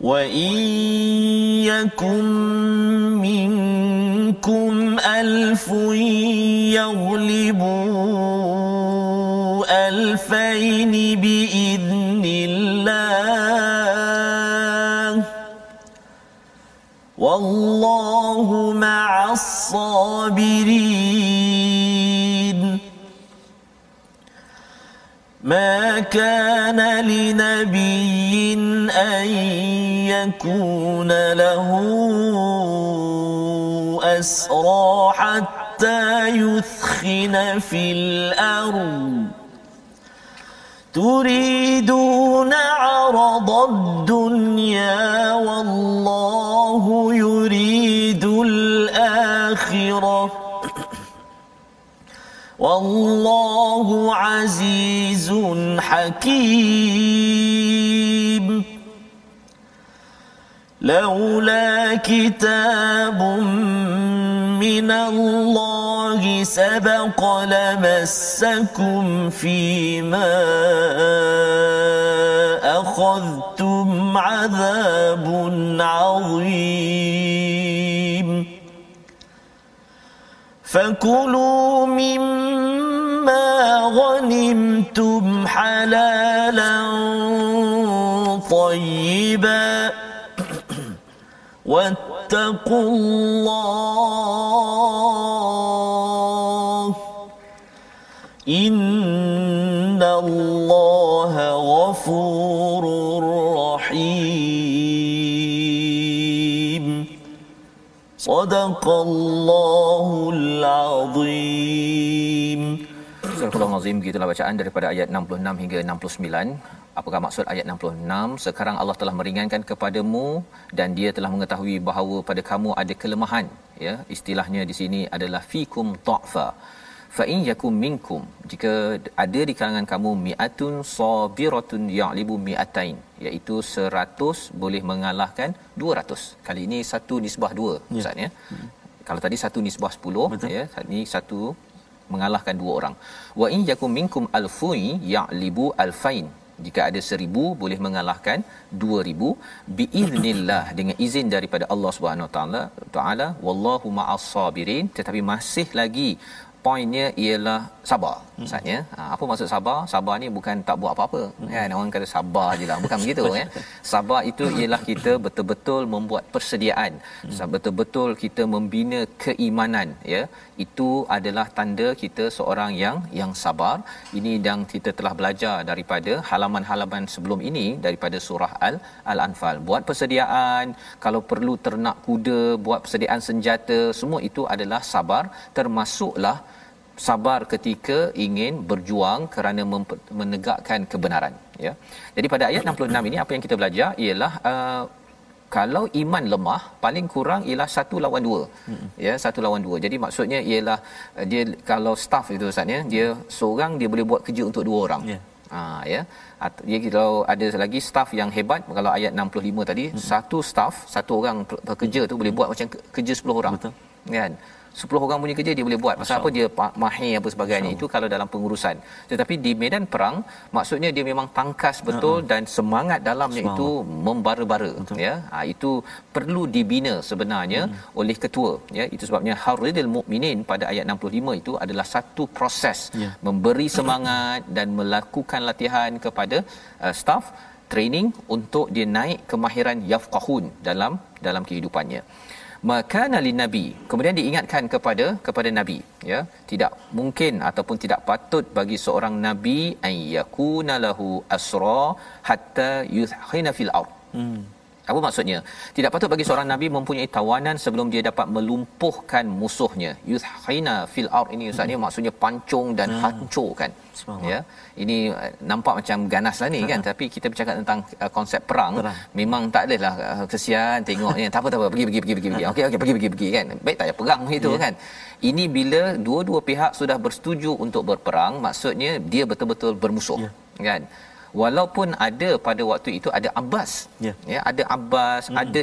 وإن يكن منكم ألف يغلبوا ألفين بإذن الله والله مع الصابرين ما كان لنبي أن يكون له أسرى حتى يثخن في الأرض. تريدون عرض الدنيا والله يريد الآخرة. والله عزيز حكيم. لولا كتاب من الله سبق لمسكم فيما أخذتم عذاب عظيم. فكلوا مما غنمتم حلالا طيبا واتقوا الله إن الله غفور صدق الله العظيم Surah Al-Azim gitulah bacaan daripada ayat 66 hingga 69. Apakah maksud ayat 66? Sekarang Allah telah meringankan kepadamu dan dia telah mengetahui bahawa pada kamu ada kelemahan. Ya, istilahnya di sini adalah fikum ta'fa fa in yakum minkum jika ada di kalangan kamu mi'atun sabiratun ya'libu mi'atain iaitu 100 boleh mengalahkan 200 kali ini satu nisbah dua ya. ustaz ya hmm. kalau tadi satu nisbah 10 Betul. ya ini satu mengalahkan dua orang wa in yakum minkum alfui ya'libu alfain jika ada seribu boleh mengalahkan dua ribu biiznillah dengan izin daripada Allah Subhanahu Wa Taala taala wallahu ma'as sabirin tetapi masih lagi poinnya ialah sabar hmm. maksudnya ha, apa maksud sabar? Sabar ni bukan tak buat apa-apa hmm. kan? Orang kata sabar jelah bukan begitu ya. sabar itu ialah kita betul-betul membuat persediaan. Hmm. betul-betul kita membina keimanan ya. Itu adalah tanda kita seorang yang yang sabar. Ini yang kita telah belajar daripada halaman-halaman sebelum ini daripada surah al al-anfal. Buat persediaan kalau perlu ternak kuda buat persediaan senjata semua itu adalah sabar. Termasuklah sabar ketika ingin berjuang kerana menegakkan kebenaran ya jadi pada ayat 66 ini apa yang kita belajar ialah uh, kalau iman lemah paling kurang ialah satu lawan dua hmm. ya satu lawan dua jadi maksudnya ialah uh, dia kalau staff itu ustaz ya dia seorang dia boleh buat kerja untuk dua orang yeah. ha ya dia kalau ada lagi staff yang hebat kalau ayat 65 tadi hmm. satu staff satu orang pekerja tu boleh buat macam kerja 10 orang betul kan 10 orang punya kerja dia boleh buat. Pasal apa? Dia mahir apa sebagainya. Itu kalau dalam pengurusan. Tetapi di medan perang maksudnya dia memang tangkas betul uh-huh. dan semangat dalamnya itu membara-bara ya. Ha, itu perlu dibina sebenarnya uh-huh. oleh ketua ya. Itu sebabnya haridil mukminin pada ayat 65 itu adalah satu proses yeah. memberi semangat dan melakukan latihan kepada uh, staff training untuk dia naik kemahiran yafqahun dalam dalam kehidupannya makana nabi. Kemudian diingatkan kepada kepada nabi ya. Tidak mungkin ataupun tidak patut bagi seorang nabi ayyakuna lahu asra hatta yuthkhina fil ard. Hmm apa maksudnya? Tidak patut bagi seorang nabi mempunyai tawanan sebelum dia dapat melumpuhkan musuhnya. Yuthkhina fil ard ini ustaz ni hmm. maksudnya pancung dan hmm. hancurkan. Ya. Ini uh, nampak macam ganaslah ni kan tapi kita bercakap tentang uh, konsep perang, perang. memang tak adalah uh, kesian tengoknya tak apa tak apa pergi pergi pergi pergi. Okey okey pergi pergi pergi kan. Baik tak payah perang itu yeah. kan. Ini bila dua-dua pihak sudah bersetuju untuk berperang maksudnya dia betul-betul bermusuh. Yeah. Kan? Walaupun ada pada waktu itu ada Abbas ya, ya ada Abbas hmm. ada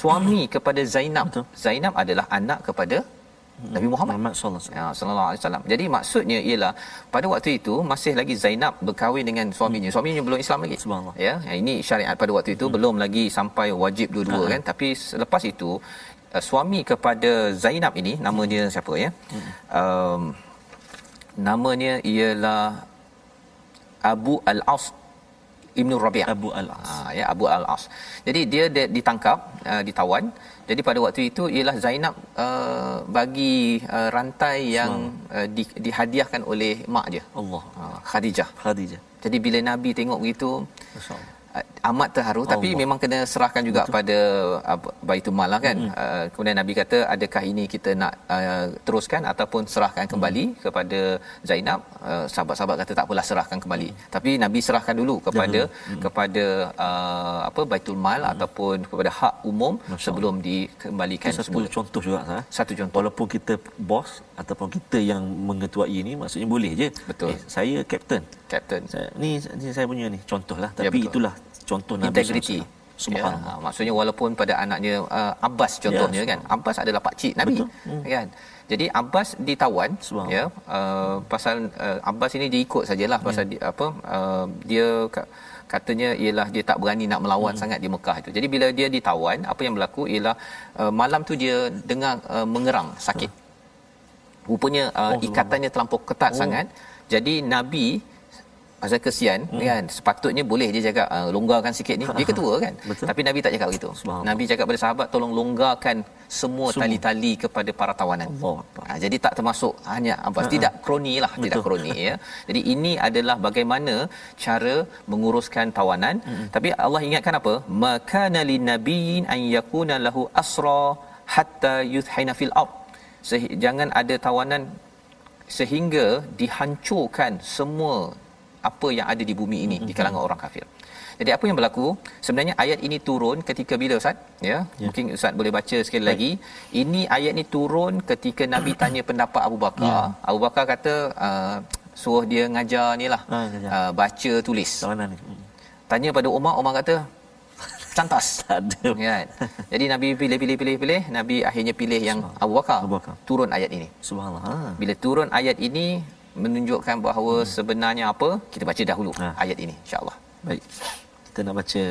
suami hmm. kepada Zainab Betul. Zainab adalah anak kepada hmm. Nabi Muhammad ya, sallallahu alaihi wasallam. Jadi maksudnya ialah pada waktu itu masih lagi Zainab berkahwin dengan suaminya. Hmm. Suaminya belum Islam lagi. Subhanallah. Ya, ini syariat pada waktu itu hmm. belum lagi sampai wajib dua-dua hmm. kan. Tapi selepas itu uh, suami kepada Zainab ini nama dia siapa ya? Hmm. Um, namanya ialah Abu Al-As Ibnu Rabi' Abu Al-As. Ha, ya Abu Al-As. Jadi dia, dia ditangkap, uh, ditawan. Jadi pada waktu itu ialah Zainab uh, bagi uh, rantai yang uh, di, dihadiahkan oleh mak dia. Allah. Uh, Khadijah. Khadijah. Jadi bila Nabi tengok begitu, masya Uh, amat terharu Allah. tapi memang kena serahkan juga Betul. pada uh, Baitul Mal lah kan hmm. uh, kemudian Nabi kata adakah ini kita nak uh, teruskan ataupun serahkan kembali hmm. kepada Zainab uh, sahabat-sahabat kata tak apalah serahkan kembali hmm. tapi Nabi serahkan dulu kepada hmm. kepada uh, apa Baitul Mal hmm. ataupun kepada hak umum Masya sebelum Allah. dikembalikan satu semula. contoh juga sah. satu contoh walaupun kita bos ataupun kita yang mengetuai ini maksudnya boleh je betul eh, saya captain captain saya, ni, ni saya punya ni contohlah ya, tapi ya, itulah contoh Nabi integriti subhanallah ya, maksudnya walaupun pada anaknya uh, Abbas contohnya ya, kan Abbas adalah pak cik Nabi hmm. kan jadi Abbas ditawan ya uh, pasal uh, Abbas ini dia ikut sajalah pasal ya. di, apa uh, dia katanya ialah dia tak berani nak melawan hmm. sangat di Mekah itu. Jadi bila dia ditawan, apa yang berlaku ialah uh, malam tu dia dengar uh, mengerang sakit. Rupanya uh, oh, ikatannya terlampau ketat oh. sangat. Jadi Nabi pasal kesian hmm. kan sepatutnya boleh dia cakap uh, longgarkan sikit ni dia ketua kan Betul. tapi nabi tak cakap begitu nabi cakap pada sahabat tolong longgarkan semua, semua. tali-tali kepada para tawanan Allah. Ha, jadi tak termasuk hanya apa tidak kroni lah Betul. tidak kroni ya jadi ini adalah bagaimana cara menguruskan tawanan hmm. tapi Allah ingatkan apa makana linabiyyin an yakuna lahu asra hatta yuthina fil ard jangan ada tawanan sehingga dihancurkan semua apa yang ada di bumi ini mm-hmm. di kalangan orang kafir. Jadi apa yang berlaku? Sebenarnya ayat ini turun ketika bila Ustaz? Ya. ya. Mungkin Ustaz boleh baca sekali Baik. lagi. Ini ayat ini turun ketika Nabi tanya pendapat Abu Bakar. Ya. Abu Bakar kata uh, suruh dia ngajar nilah. Ha, uh, baca tulis. Ni. Hmm. Tanya pada Umar, Umar kata cantas. Ada. Kan? Jadi Nabi pilih pilih pilih pilih, Nabi akhirnya pilih yang Abu Bakar. Abu Bakar. Turun ayat ini. Subhanallah. Ha. Bila turun ayat ini, menunjukkan bahawa hmm. sebenarnya apa kita baca dahulu ha. ayat ini insyaallah baik kita nak baca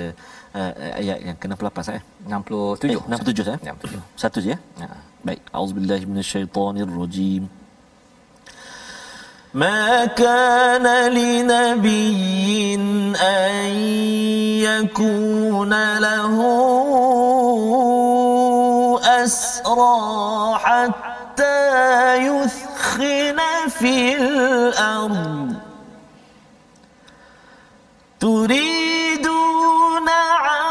uh, ayat yang ke-68 eh 67 eh, 67 eh 67 satu je ya ha. baik auzubillahi minasyaitonirrajim ما كان لنبي أن يكون له أسرى حتى حتى يثخن في الأرض. تريدون عن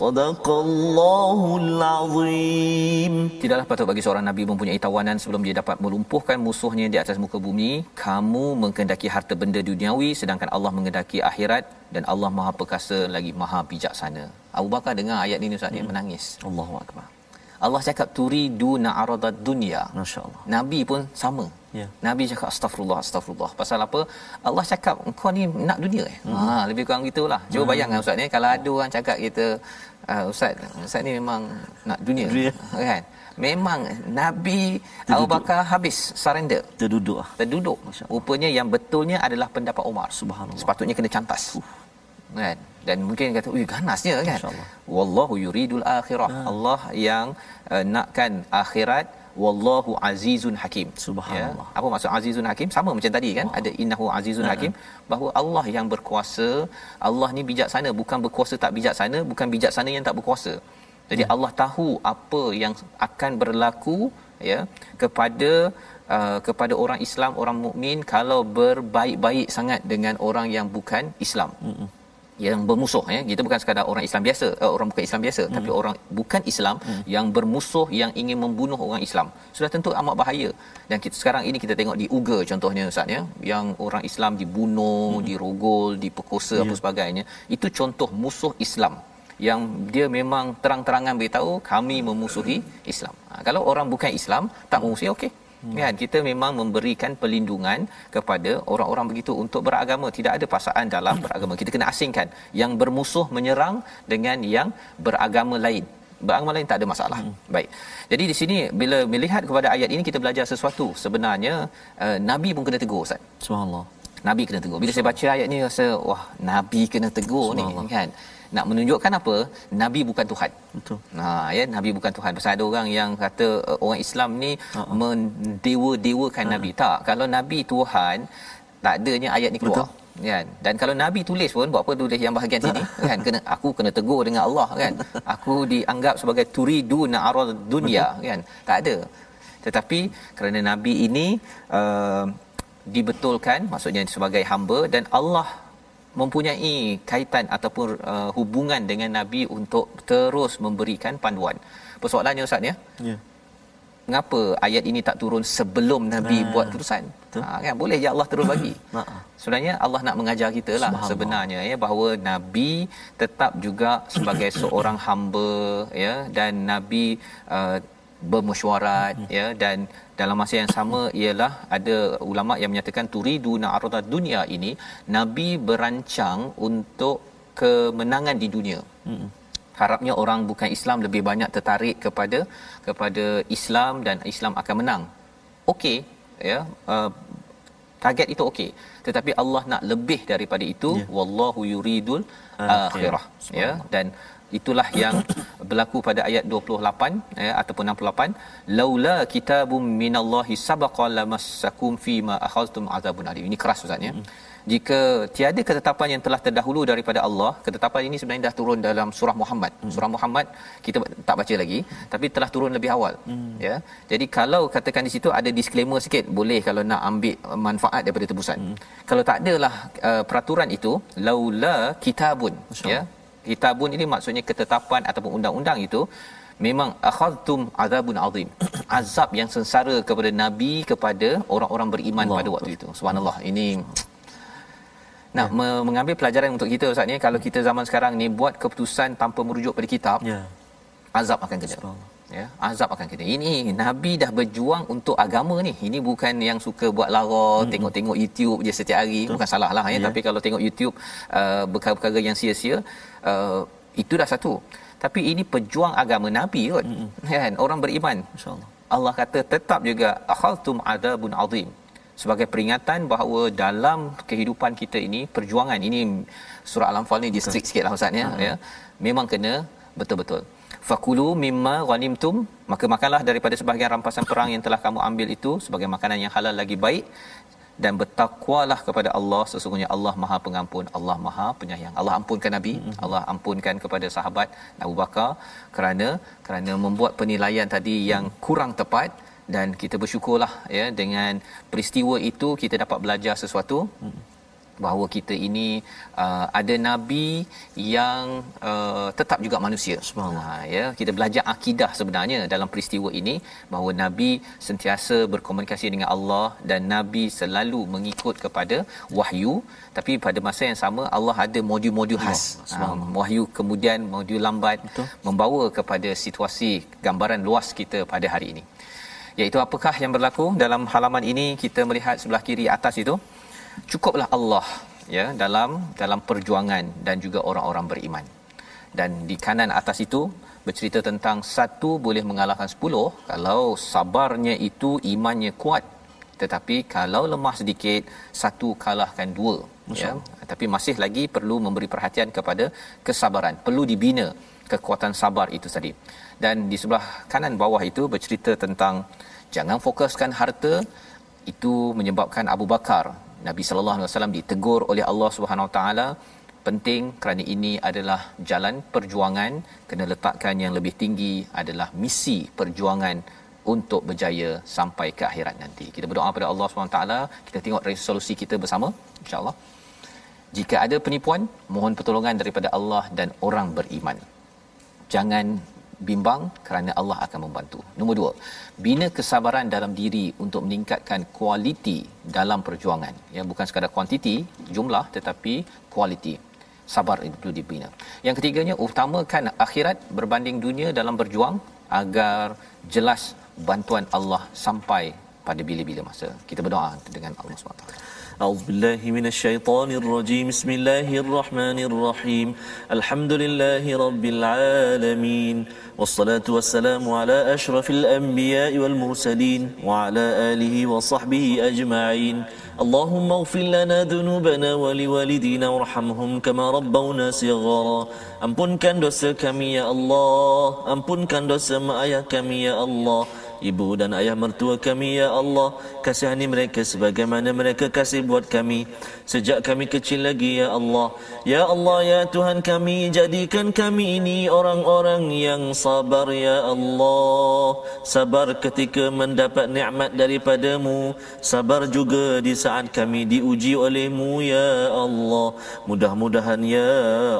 Sadaqallahu alazim. Tidaklah patut bagi seorang nabi mempunyai tawanan sebelum dia dapat melumpuhkan musuhnya di atas muka bumi. Kamu mengendaki harta benda duniawi sedangkan Allah mengendaki akhirat dan Allah Maha Perkasa lagi Maha Bijaksana. Abu Bakar dengar ayat ini Ustaz dia hmm. menangis. Allahuakbar. Allah cakap turi du na'aradad dunya. Masya-Allah. Nabi pun sama. Ya. Nabi cakap astagfirullah astagfirullah. Pasal apa? Allah cakap kau ni nak dunia eh. Hmm. Ha lebih kurang gitulah. Cuba hmm. bayangkan ustaz ni kalau ada orang cakap kita uh, ustaz ustaz ni memang nak dunia. Dunia. Kan? Memang Nabi Abu Bakar habis surrender. terduduk ah Terduduk. Rupanya yang betulnya adalah pendapat Umar. Subhanallah. Sepatutnya kena cantas. Kan? Dan mungkin kata, "Ui, ganasnya kan." Wallahu yuridul akhirah. Allah yang uh, nakkan akhirat wallahu azizun hakim. Subhanallah. Apa maksud azizun hakim? Sama macam tadi kan? Ada innahu azizun hakim bahawa Allah yang berkuasa, Allah ni bijaksana, bukan berkuasa tak bijaksana, bukan bijaksana yang tak berkuasa. Jadi Allah tahu apa yang akan berlaku ya kepada uh, kepada orang Islam, orang mukmin kalau berbaik-baik sangat dengan orang yang bukan Islam. Mm-mm yang bermusuh ya kita bukan sekadar orang Islam biasa uh, orang bukan Islam biasa hmm. tapi orang bukan Islam hmm. yang bermusuh yang ingin membunuh orang Islam sudah tentu amat bahaya dan kita sekarang ini kita tengok di Uga contohnya ustaz ya yang orang Islam dibunuh hmm. dirogol diperkosa yeah. apa sebagainya itu contoh musuh Islam yang dia memang terang-terangan beritahu kami memusuhi Islam ha, kalau orang bukan Islam tak memusuhi okey Hmm. Kan kita memang memberikan perlindungan kepada orang-orang begitu untuk beragama. Tidak ada paksaan dalam beragama. Kita kena asingkan yang bermusuh menyerang dengan yang beragama lain. Beragama lain tak ada masalah. Hmm. Baik. Jadi di sini bila melihat kepada ayat ini kita belajar sesuatu. Sebenarnya uh, nabi pun kena tegur Ustaz. subhanallah Nabi kena tegur. Bila saya baca ayat ni rasa wah nabi kena tegur ni kan. Nak menunjukkan apa? Nabi bukan tuhan. Betul. Ha ya nabi bukan tuhan. Pasal ada orang yang kata uh, orang Islam ni uh-huh. mendewa-dewakan uh-huh. nabi. Tak. Kalau nabi tuhan tak adanya ayat ni keluar. Betul. Kan. Dan kalau nabi tulis pun buat apa tulis yang bahagian sini? Kan kena aku kena tegur dengan Allah kan. Aku dianggap sebagai turidu na'arad dunia kan. Tak ada. Tetapi kerana nabi ini uh, dibetulkan maksudnya sebagai hamba dan Allah mempunyai kaitan ataupun uh, hubungan dengan nabi untuk terus memberikan panduan. Persoalannya ustaz ya. Ya. Mengapa ayat ini tak turun sebelum nabi ha, buat keputusan? Ha kan boleh je Allah terus bagi. Ha. Sebenarnya Allah nak mengajar kita lah sebenarnya ya bahawa nabi tetap juga sebagai seorang hamba ya dan nabi uh, bermesyuarat hmm. ya dan dalam masa yang sama ialah ada ulama yang menyatakan turidu na'arad dunia ini nabi berancang untuk kemenangan di dunia. Hmm. harapnya orang bukan Islam lebih banyak tertarik kepada kepada Islam dan Islam akan menang. Okey ya uh, target itu okey. Tetapi Allah nak lebih daripada itu. Yeah. wallahu yuridul akhirah. ya dan itulah yang berlaku pada ayat 28 ya ataupun 68 laula kitabum minallahi sabaqa lamassakum fima akhadtum azabun alim ini keras ustaz ya mm-hmm. jika tiada ketetapan yang telah terdahulu daripada Allah ketetapan ini sebenarnya dah turun dalam surah Muhammad mm-hmm. surah Muhammad kita tak baca lagi tapi telah turun lebih awal mm-hmm. ya jadi kalau katakan di situ ada disclaimer sikit boleh kalau nak ambil manfaat daripada tebusan mm-hmm. kalau tak adalah uh, peraturan itu laula kitabun ya kitabun ini maksudnya ketetapan ataupun undang-undang itu memang akhadtum azabun azim azab yang sengsara kepada nabi kepada orang-orang beriman Allah. pada waktu itu subhanallah ini nak ya. mengambil pelajaran untuk kita ustaz ni kalau kita zaman sekarang ni buat keputusan tanpa merujuk pada kitab ya. azab akan kena ya azab akan kena ini nabi dah berjuang untuk agama ni. Ini bukan yang suka buat lara hmm. tengok-tengok YouTube je setiap hari. Betul. bukan salah lah ya. ya. Tapi kalau tengok YouTube uh, perkara-perkara yang sia-sia uh, itu dah satu. Tapi ini pejuang agama nabi kot hmm. kan? Orang beriman. Insyaallah. Allah kata tetap juga akhaltum adabun azim. Sebagai peringatan bahawa dalam kehidupan kita ini perjuangan ini surah al-anfal ni di strict sikitlah ustaz ya, hmm. ya. Memang kena betul-betul fakulu mimma ghanimtum. Maka makanlah daripada sebahagian rampasan perang yang telah kamu ambil itu sebagai makanan yang halal lagi baik. Dan bertakwalah kepada Allah sesungguhnya Allah Maha Pengampun Allah Maha Penyayang. Allah ampunkan nabi mm-hmm. Allah ampunkan kepada sahabat Abu Bakar kerana kerana membuat penilaian tadi yang kurang tepat. Dan kita bersyukurlah ya dengan peristiwa itu kita dapat belajar sesuatu. Hmm bahawa kita ini uh, ada nabi yang uh, tetap juga manusia. Subhanallah. Ha, ya kita belajar akidah sebenarnya dalam peristiwa ini bahawa nabi sentiasa berkomunikasi dengan Allah dan nabi selalu mengikut kepada wahyu. Tapi pada masa yang sama Allah ada modul-modul khas. Oh, um, wahyu kemudian modul lambat Betul. membawa kepada situasi gambaran luas kita pada hari ini. Iaitu apakah yang berlaku? Dalam halaman ini kita melihat sebelah kiri atas itu cukuplah Allah ya dalam dalam perjuangan dan juga orang-orang beriman. Dan di kanan atas itu bercerita tentang satu boleh mengalahkan sepuluh. Kalau sabarnya itu imannya kuat tetapi kalau lemah sedikit satu kalahkan dua ya. Tapi masih lagi perlu memberi perhatian kepada kesabaran. Perlu dibina kekuatan sabar itu tadi. Dan di sebelah kanan bawah itu bercerita tentang jangan fokuskan harta itu menyebabkan Abu Bakar Nabi sallallahu alaihi wasallam ditegur oleh Allah Subhanahu wa taala penting kerana ini adalah jalan perjuangan kena letakkan yang lebih tinggi adalah misi perjuangan untuk berjaya sampai ke akhirat nanti. Kita berdoa pada Allah Subhanahu taala, kita tengok resolusi kita bersama insya-Allah. Jika ada penipuan, mohon pertolongan daripada Allah dan orang beriman. Jangan bimbang kerana Allah akan membantu. Nombor dua, bina kesabaran dalam diri untuk meningkatkan kualiti dalam perjuangan. Ya, bukan sekadar kuantiti, jumlah tetapi kualiti. Sabar itu dibina. Yang ketiganya, utamakan akhirat berbanding dunia dalam berjuang agar jelas bantuan Allah sampai pada bila-bila masa. Kita berdoa dengan Allah SWT. أعوذ بالله من الشيطان الرجيم. بسم الله الرحمن الرحيم. الحمد لله رب العالمين. والصلاة والسلام على أشرف الأنبياء والمرسلين وعلى آله وصحبه أجمعين. اللهم اغفر لنا ذنوبنا ولوالدينا وارحمهم كما ربونا صغارا. Ampunkan dosa kami ya Allah Ampunkan dosa mak ayah kami ya Allah ibu dan ayah mertua kami ya Allah. Kasihani mereka sebagaimana mereka kasih buat kami. Sejak kami kecil lagi ya Allah. Ya Allah ya Tuhan kami jadikan kami ini orang-orang yang sabar ya Allah. Sabar ketika mendapat nikmat daripadamu. Sabar juga di saat kami diuji olehmu ya Allah. Mudah-mudahan ya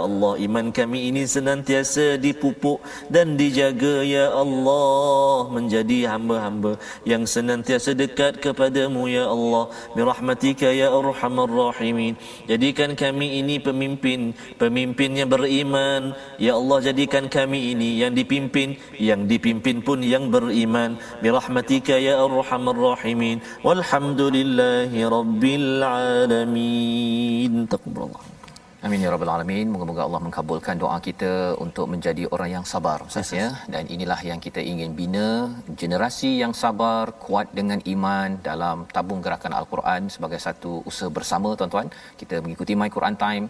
Allah iman kami ini senantiasa dipupuk dan dijaga ya Allah. Menjadi hamba-hamba yang senantiasa dekat kepadamu ya Allah. Birahmatika ya arhamar rahimin. Jadikan kami ini pemimpin pemimpinnya beriman. Ya Allah jadikan kami ini yang dipimpin yang dipimpin pun yang beriman. Birahmatika ya arhamar rahimin. Walhamdulillahi rabbil alamin. Taqabbalallah Amin ya rabbal alamin. Moga-moga Allah mengabulkan doa kita untuk menjadi orang yang sabar Ustaz ya. Dan inilah yang kita ingin bina generasi yang sabar, kuat dengan iman dalam tabung gerakan Al-Quran sebagai satu usaha bersama tuan-tuan. Kita mengikuti My Quran Time,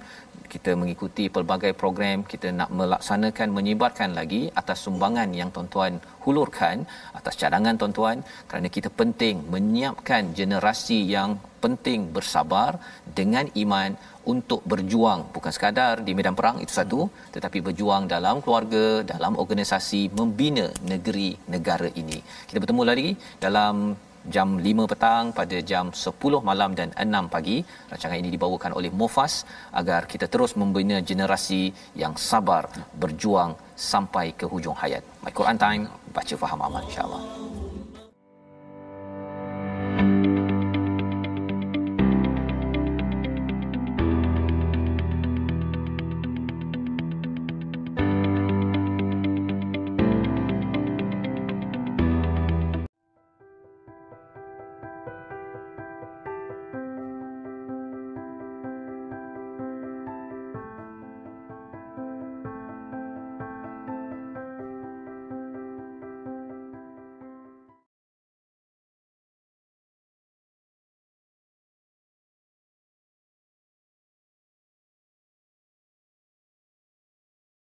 kita mengikuti pelbagai program, kita nak melaksanakan menyebarkan lagi atas sumbangan yang tuan-tuan hulurkan, atas cadangan tuan-tuan. Kerana kita penting menyiapkan generasi yang penting bersabar dengan iman untuk berjuang. Bukan sekadar di medan perang itu satu tetapi berjuang dalam keluarga dalam organisasi membina negeri negara ini. Kita bertemu lagi dalam jam 5 petang pada jam 10 malam dan 6 pagi. Rancangan ini dibawakan oleh Mofas agar kita terus membina generasi yang sabar berjuang sampai ke hujung hayat. My Quran time baca faham amal insyaallah